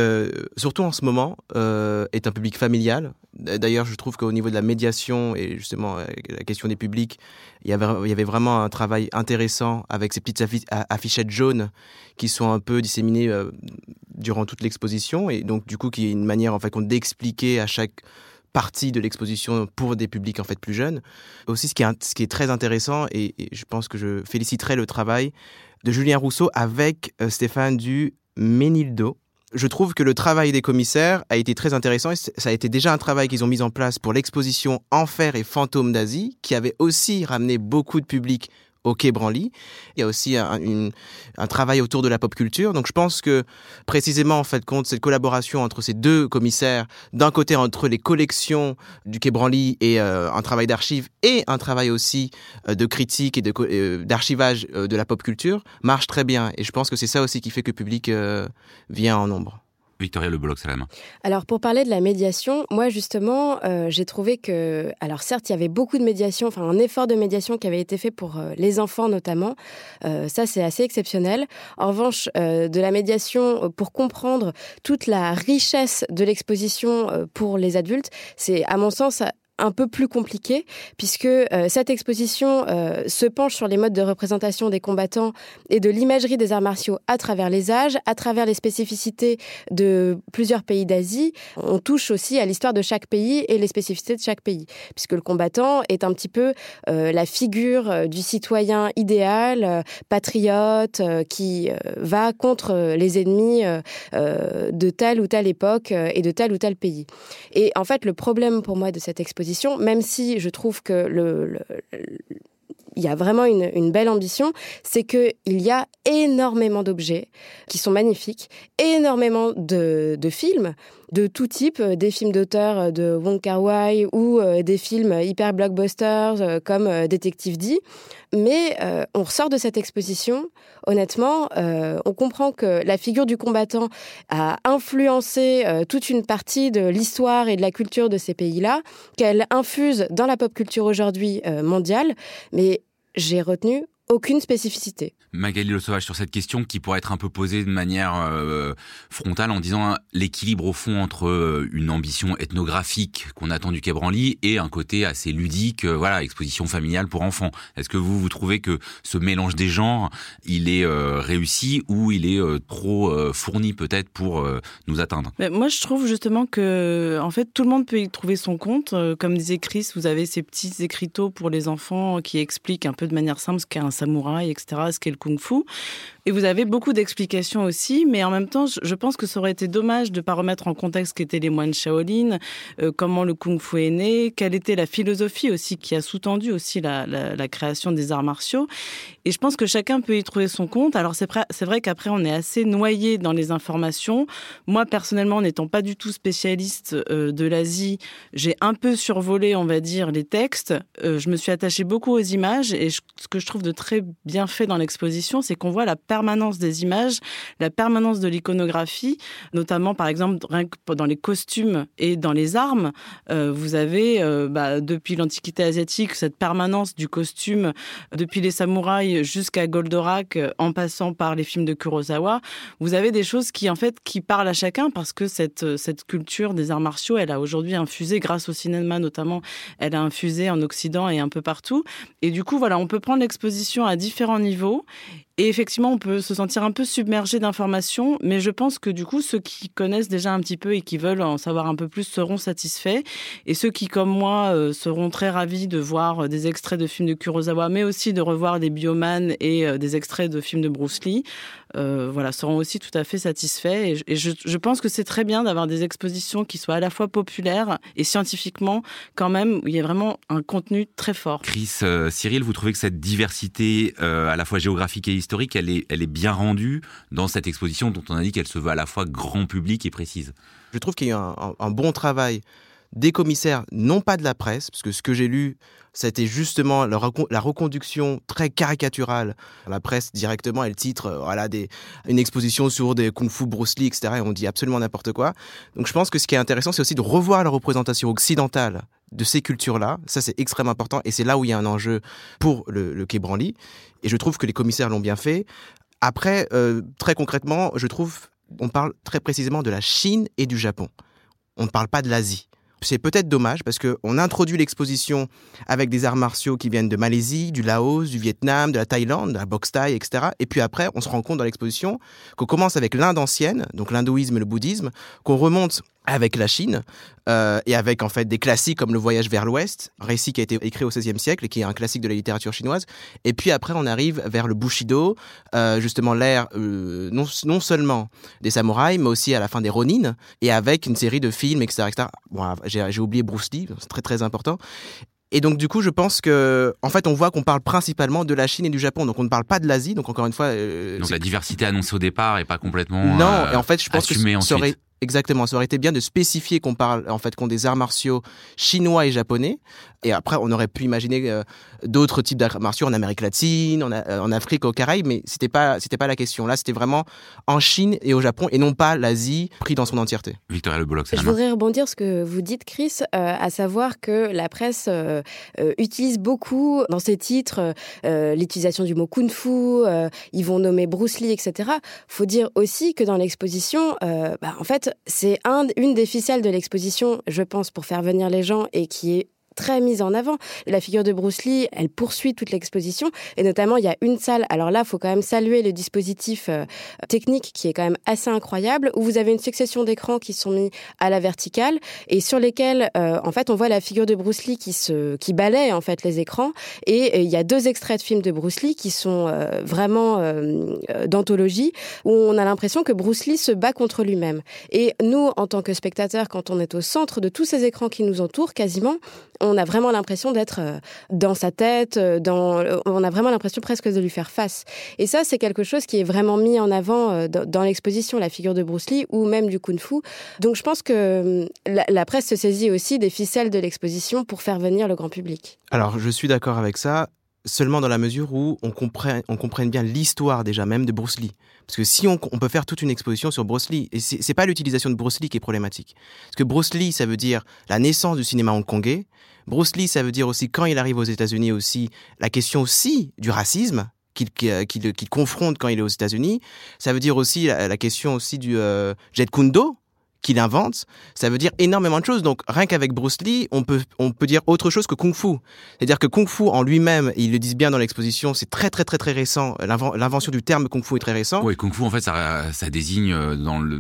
surtout en ce moment, est un public familial. D'ailleurs, je trouve qu'au niveau de la médiation et justement la question des publics, il y, avait, il y avait vraiment un travail intéressant avec ces petites affichettes jaunes qui sont un peu disséminées euh, durant toute l'exposition et donc du coup qui est une manière en fait d'expliquer à chaque partie de l'exposition pour des publics en fait plus jeunes. Aussi, ce qui est, ce qui est très intéressant et, je pense que je féliciterai le travail de Julien Rousseau avec euh, Stéphane du Ménildo je trouve que le travail des commissaires a été très intéressant et ça a été déjà un travail qu'ils ont mis en place pour l'exposition Enfer et fantômes d'Asie, qui avait aussi ramené beaucoup de public au Quai Branly. Il y a aussi un, travail autour de la pop culture. Donc je pense que précisément, en fait, compte cette collaboration entre ces deux commissaires, d'un côté entre les collections du Quai Branly et euh, un travail d'archives et un travail aussi euh, de critique et euh, d'archivage de la pop culture, marche très bien. Et je pense que c'est ça aussi qui fait que le public vient en nombre. Victoria Le Bolloc, c'est la main. Alors, pour parler de la médiation, moi, justement, euh, j'ai trouvé que, alors certes, il y avait beaucoup de médiation, enfin, un effort de médiation qui avait été fait pour euh, les enfants notamment. Euh, ça, c'est assez exceptionnel. En revanche, de la médiation pour comprendre toute la richesse de l'exposition pour les adultes, c'est, à mon sens, un peu plus compliqué, puisque euh, cette exposition euh, se penche sur les modes de représentation des combattants et de l'imagerie des arts martiaux à travers les âges, à travers les spécificités de plusieurs pays d'Asie. On touche aussi à l'histoire de chaque pays et les spécificités de chaque pays, puisque le combattant est un petit peu euh, la figure du citoyen idéal, patriote, qui va contre les ennemis de telle ou telle époque et de tel ou tel pays. Et en fait, le problème pour moi de cette exposition, même si je trouve que le, il y a vraiment une, belle ambition, c'est qu'il y a énormément d'objets qui sont magnifiques, énormément de, films de tout type, des films d'auteur de Wong Kar Wai ou euh, des films hyper blockbusters euh, comme euh, Détective D. Mais on ressort de cette exposition, honnêtement, on comprend que la figure du combattant a influencé toute une partie de l'histoire et de la culture de ces pays-là, qu'elle infuse dans la pop culture aujourd'hui mondiale. Mais j'ai retenu aucune spécificité. Magali Le Sauvage, sur cette question qui pourrait être un peu posée de manière euh, frontale en disant hein, l'équilibre au fond entre euh, une ambition ethnographique qu'on attend du Quai et un côté assez ludique, euh, voilà, exposition familiale pour enfants. Est-ce que vous, vous trouvez que ce mélange des genres, il est réussi ou il est trop fourni peut-être pour nous atteindre? Mais Moi, je trouve justement que, en fait, tout le monde peut y trouver son compte. comme disait Chris, vous avez ces petits écriteaux pour les enfants qui expliquent un peu de manière simple ce qu'est un samouraï, etc., ce qu'est le kung-fu. Et vous avez beaucoup d'explications aussi, mais en même temps, je pense que ça aurait été dommage de ne pas remettre en contexte ce qu'étaient les moines Shaolin, euh, comment le kung-fu est né, quelle était la philosophie aussi qui a sous-tendu aussi la, création des arts martiaux. Et je pense que chacun peut y trouver son compte. Alors c'est vrai qu'après, on est assez noyé dans les informations. Moi, personnellement, n'étant pas du tout spécialiste euh, de l'Asie, j'ai un peu survolé, on va dire, les textes. Euh, je me suis attachée beaucoup aux images et ce que je trouve de très bien fait dans l'exposition, c'est qu'on voit la permanence des images, la permanence de l'iconographie, notamment par exemple dans les costumes et dans les armes. Euh, vous avez euh, bah, depuis l'Antiquité asiatique cette permanence du costume, depuis les samouraïs jusqu'à Goldorak, euh, en passant par les films de Kurosawa. Vous avez des choses qui en fait qui parlent à chacun parce que cette cette culture des arts martiaux, elle a aujourd'hui infusé grâce au cinéma notamment, elle a infusé en Occident et un peu partout. Et du coup voilà, on peut prendre l'exposition à différents niveaux et effectivement, on peut se sentir un peu submergé d'informations, mais je pense que du coup, ceux qui connaissent déjà un petit peu et qui veulent en savoir un peu plus seront satisfaits. Et ceux qui, comme moi, euh, seront très ravis de voir euh, des extraits de films de Kurosawa, mais aussi de revoir des bioman et euh, des extraits de films de Bruce Lee, voilà, seront aussi tout à fait satisfaits. Et, je, pense que c'est très bien d'avoir des expositions qui soient à la fois populaires et scientifiquement, quand même, où il y a vraiment un contenu très fort. Chris, Cyril, vous trouvez que cette diversité, à la fois géographique et historique, historique, elle est, elle est bien rendue dans cette exposition dont on a dit qu'elle se veut à la fois grand public et précise. Je trouve qu'il y a un, un, bon travail des commissaires, non pas de la presse, parce que ce que j'ai lu, c'était justement la, reconduction très caricaturale. La presse directement, elle titre euh, voilà, une exposition sur des kung-fu Bruce Lee, etc. Et on dit absolument n'importe quoi. Donc je pense que ce qui est intéressant, c'est aussi de revoir la représentation occidentale de ces cultures-là. Ça, c'est extrêmement important et c'est là où il y a un enjeu pour le, le. Et je trouve que les commissaires l'ont bien fait. Après, euh, très concrètement, je trouve, on parle très précisément de la Chine et du Japon. On ne parle pas de l'Asie. C'est peut-être dommage parce qu'on introduit l'exposition avec des arts martiaux qui viennent de Malaisie, du Laos, du Vietnam, de la Thaïlande, de la boxe thaï, etc. Et puis après, on se rend compte dans l'exposition qu'on commence avec l'Inde ancienne, donc l'hindouisme et le bouddhisme, qu'on remonte avec la Chine euh, et avec en fait des classiques comme Le Voyage vers l'Ouest, récit qui a été écrit au XVIe siècle et qui est un classique de la littérature chinoise. Et puis après, on arrive vers le Bushido, euh, justement l'ère euh, non, non seulement des samouraïs, mais aussi à la fin des Ronin, et avec une série de films, etc. etc. Bon, j'ai oublié Bruce Lee, c'est très très important. Et donc du coup, je pense que, en fait, on voit qu'on parle principalement de la Chine et du Japon, donc on ne parle pas de l'Asie. Donc encore une fois, donc la diversité annoncée au départ est pas complètement non. et en fait, je pense que ça aurait Exactement, ça aurait été bien de spécifier qu'on parle en fait qu'on des arts martiaux chinois et japonais. Et après, on aurait pu imaginer euh, d'autres types d'arts martiaux en Amérique latine, en, euh, en, Afrique, au Caraïbes, mais c'était pas c'était pas la question. Là, c'était vraiment en Chine et au Japon et non pas l'Asie pris dans son entièreté. Victoria Le Je voudrais rebondir ce que vous dites, Chris, euh, à savoir que la presse utilise beaucoup dans ses titres l'utilisation du mot kung-fu. ils vont nommer Bruce Lee, etc. Faut dire aussi que dans l'exposition, bah, en fait c'est une des ficelles de l'exposition, je pense, pour faire venir les gens et qui est très mise en avant. La figure de Bruce Lee, elle poursuit toute l'exposition et notamment il y a une salle. Alors là, il faut quand même saluer le dispositif euh, technique qui est quand même assez incroyable où vous avez une succession d'écrans qui sont mis à la verticale et sur lesquels euh, en fait on voit la figure de Bruce Lee qui se qui balaye en fait les écrans et il y a deux extraits de films de Bruce Lee qui sont vraiment d'anthologie où on a l'impression que Bruce Lee se bat contre lui-même. Et nous, en tant que spectateurs, quand on est au centre de tous ces écrans qui nous entourent, quasiment, on a vraiment l'impression d'être euh, dans sa tête, euh, dans, on a vraiment l'impression presque de lui faire face. Et ça, c'est quelque chose qui est vraiment mis en avant euh, dans l'exposition, la figure de Bruce Lee ou même du Kung Fu. Donc je pense que la, la presse se saisit aussi des ficelles de l'exposition pour faire venir le grand public. Alors je suis d'accord avec ça seulement dans la mesure où on comprenne, on comprenne bien l'histoire déjà même de Bruce Lee. Parce que si on, peut faire toute une exposition sur Bruce Lee, et c'est pas l'utilisation de Bruce Lee qui est problématique. Parce que Bruce Lee, ça veut dire la naissance du cinéma hongkongais. Bruce Lee, ça veut dire aussi quand il arrive aux États-Unis aussi la question aussi du racisme qu'il qu'il confronte quand il est aux États-Unis. Ça veut dire aussi la, question aussi du euh, Jet Kundo, qu'il invente, ça veut dire énormément de choses. Donc rien qu'avec Bruce Lee, on peut, on peut dire autre chose que Kung Fu. C'est-à-dire que Kung Fu en lui-même, ils le disent bien dans l'exposition, c'est très très très très récent. L'invention du terme Kung Fu est très récent. Oui, Kung Fu en fait, ça, désigne euh, dans le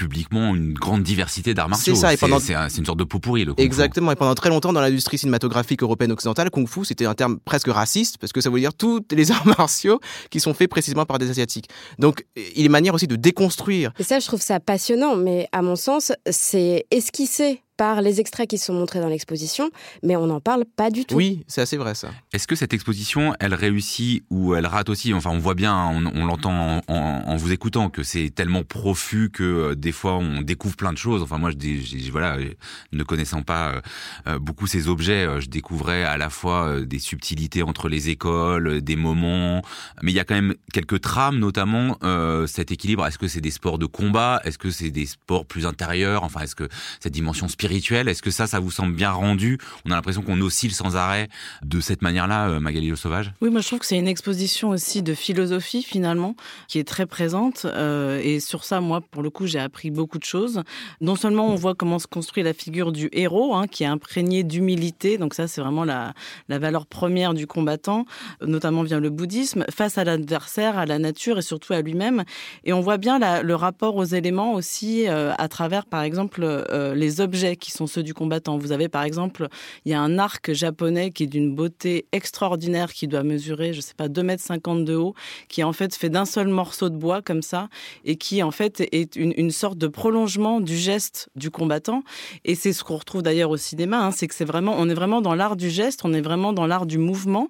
publiquement une grande diversité d'arts martiaux. C'est ça, et pendant... c'est, une sorte de pot pourri, le kung Exactement, et pendant très longtemps dans l'industrie cinématographique européenne occidentale, kung fu c'était un terme presque raciste, parce que ça veut dire tous les arts martiaux qui sont faits précisément par des asiatiques. Donc il est manière aussi de déconstruire. Et ça, je trouve ça passionnant, mais à mon sens, c'est esquisser par les extraits qui sont montrés dans l'exposition, mais on n'en parle pas du tout. Oui, c'est assez vrai ça. Est-ce que cette exposition, elle réussit ou elle rate aussi? Enfin, on voit bien, on, l'entend en, vous écoutant, que c'est tellement profus que euh, des fois on découvre plein de choses. Enfin, moi, je, voilà, ne connaissant pas euh, euh, beaucoup ces objets, je découvrais à la fois des subtilités entre les écoles, des moments, mais il y a quand même quelques trames, notamment cet équilibre. Est-ce que c'est des sports de combat? Est-ce que c'est des sports plus intérieurs? Enfin, est-ce que cette dimension spirituelle est-ce que ça, ça vous semble bien rendu? On a l'impression qu'on oscille sans arrêt de cette manière-là, euh, Magali Le Sauvage Oui, moi je trouve que c'est une exposition aussi de philosophie finalement, qui est très présente. Euh, et sur ça, moi, pour le coup, j'ai appris beaucoup de choses. Non seulement on voit comment se construit la figure du héros, hein, qui est imprégné d'humilité, donc ça c'est vraiment la, valeur première du combattant, notamment via le bouddhisme, face à l'adversaire, à la nature et surtout à lui-même. Et on voit bien le rapport aux éléments aussi euh, à travers, par exemple, les objets qui sont ceux du combattant. Vous avez par exemple, il y a un arc japonais qui est d'une beauté extraordinaire, qui doit mesurer, je sais pas, 2 mètres 50 de haut, qui est en fait fait d'un seul morceau de bois comme ça, et qui en fait est une, sorte de prolongement du geste du combattant. Et c'est ce qu'on retrouve d'ailleurs au cinéma, hein, c'est que c'est vraiment, on est vraiment dans l'art du geste, on est vraiment dans l'art du mouvement,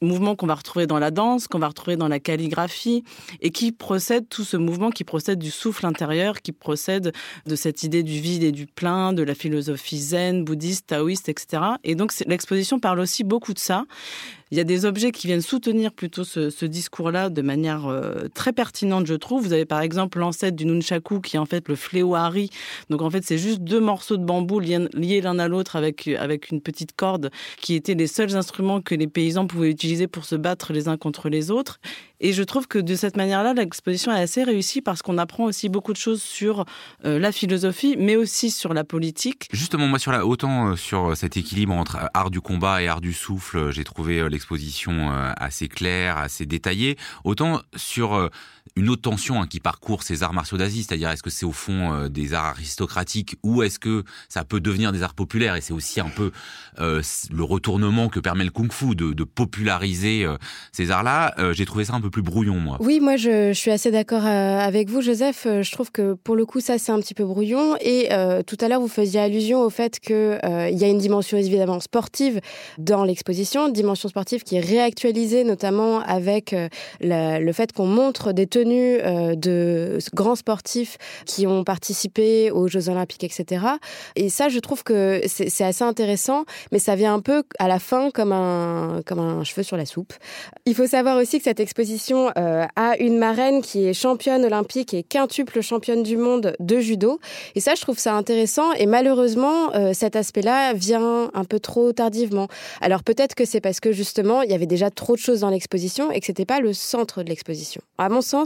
mouvement qu'on va retrouver dans la danse, qu'on va retrouver dans la calligraphie, et qui procède tout ce mouvement qui procède du souffle intérieur, qui procède de cette idée du vide et du plein, de la philosophie zen, bouddhiste, taoïste, etc. Et donc l'exposition parle aussi beaucoup de ça. Il y a des objets qui viennent soutenir plutôt ce, discours-là de manière euh, très pertinente, je trouve. Vous avez par exemple l'ancêtre du nunchaku qui est en fait le fléau hari. Donc en fait, c'est juste deux morceaux de bambou liés, l'un à l'autre avec, avec une petite corde qui étaient les seuls instruments que les paysans pouvaient utiliser pour se battre les uns contre les autres. Et je trouve que de cette manière-là, l'exposition est assez réussie parce qu'on apprend aussi beaucoup de choses sur euh, la philosophie, mais aussi sur la politique. Justement, moi, autant euh, sur cet équilibre entre art du combat et art du souffle, j'ai trouvé exposition euh, assez claire, assez détaillée, autant sur euh, une autre tension hein, qui parcourt ces arts martiaux d'Asie, c'est-à-dire est-ce que c'est au fond euh, des arts aristocratiques ou est-ce que ça peut devenir des arts populaires et c'est aussi un peu le retournement que permet le kung-fu de, populariser ces arts-là. J'ai trouvé ça un peu plus brouillon, moi. Oui, moi je, suis assez d'accord avec vous, Joseph. Je trouve que pour le coup ça c'est un petit peu brouillon et tout à l'heure vous faisiez allusion au fait qu'il il y a une dimension évidemment sportive dans l'exposition, dimension sportive qui est réactualisé notamment avec euh, le fait qu'on montre des tenues euh, de grands sportifs qui ont participé aux Jeux Olympiques, etc. Et ça, je trouve que c'est assez intéressant, mais ça vient un peu à la fin comme un, comme un cheveu sur la soupe. Il faut savoir aussi que cette exposition euh, a une marraine qui est championne olympique et quintuple championne du monde de judo. Et ça, je trouve ça intéressant. Et malheureusement, cet aspect-là vient un peu trop tardivement. Alors peut-être que c'est parce que justement, il y avait déjà trop de choses dans l'exposition et que c'était pas le centre de l'exposition. À mon sens,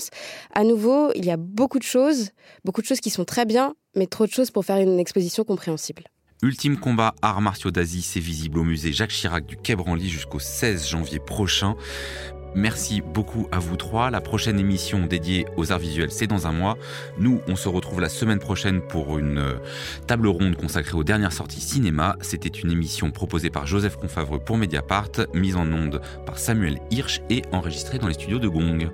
à nouveau, il y a beaucoup de choses, beaucoup de choses qui sont très bien, mais trop de choses pour faire une exposition compréhensible. Ultime combat arts martiaux d'Asie, c'est visible au musée Jacques Chirac du Quai Branly jusqu'au 16 janvier prochain. Merci beaucoup à vous trois. La prochaine émission dédiée aux arts visuels, c'est dans un mois. Nous, on se retrouve la semaine prochaine pour une euh, table ronde consacrée aux dernières sorties cinéma. C'était une émission proposée par Joseph Confavreux pour Mediapart, mise en onde par Samuel Hirsch et enregistrée dans les studios de Gong.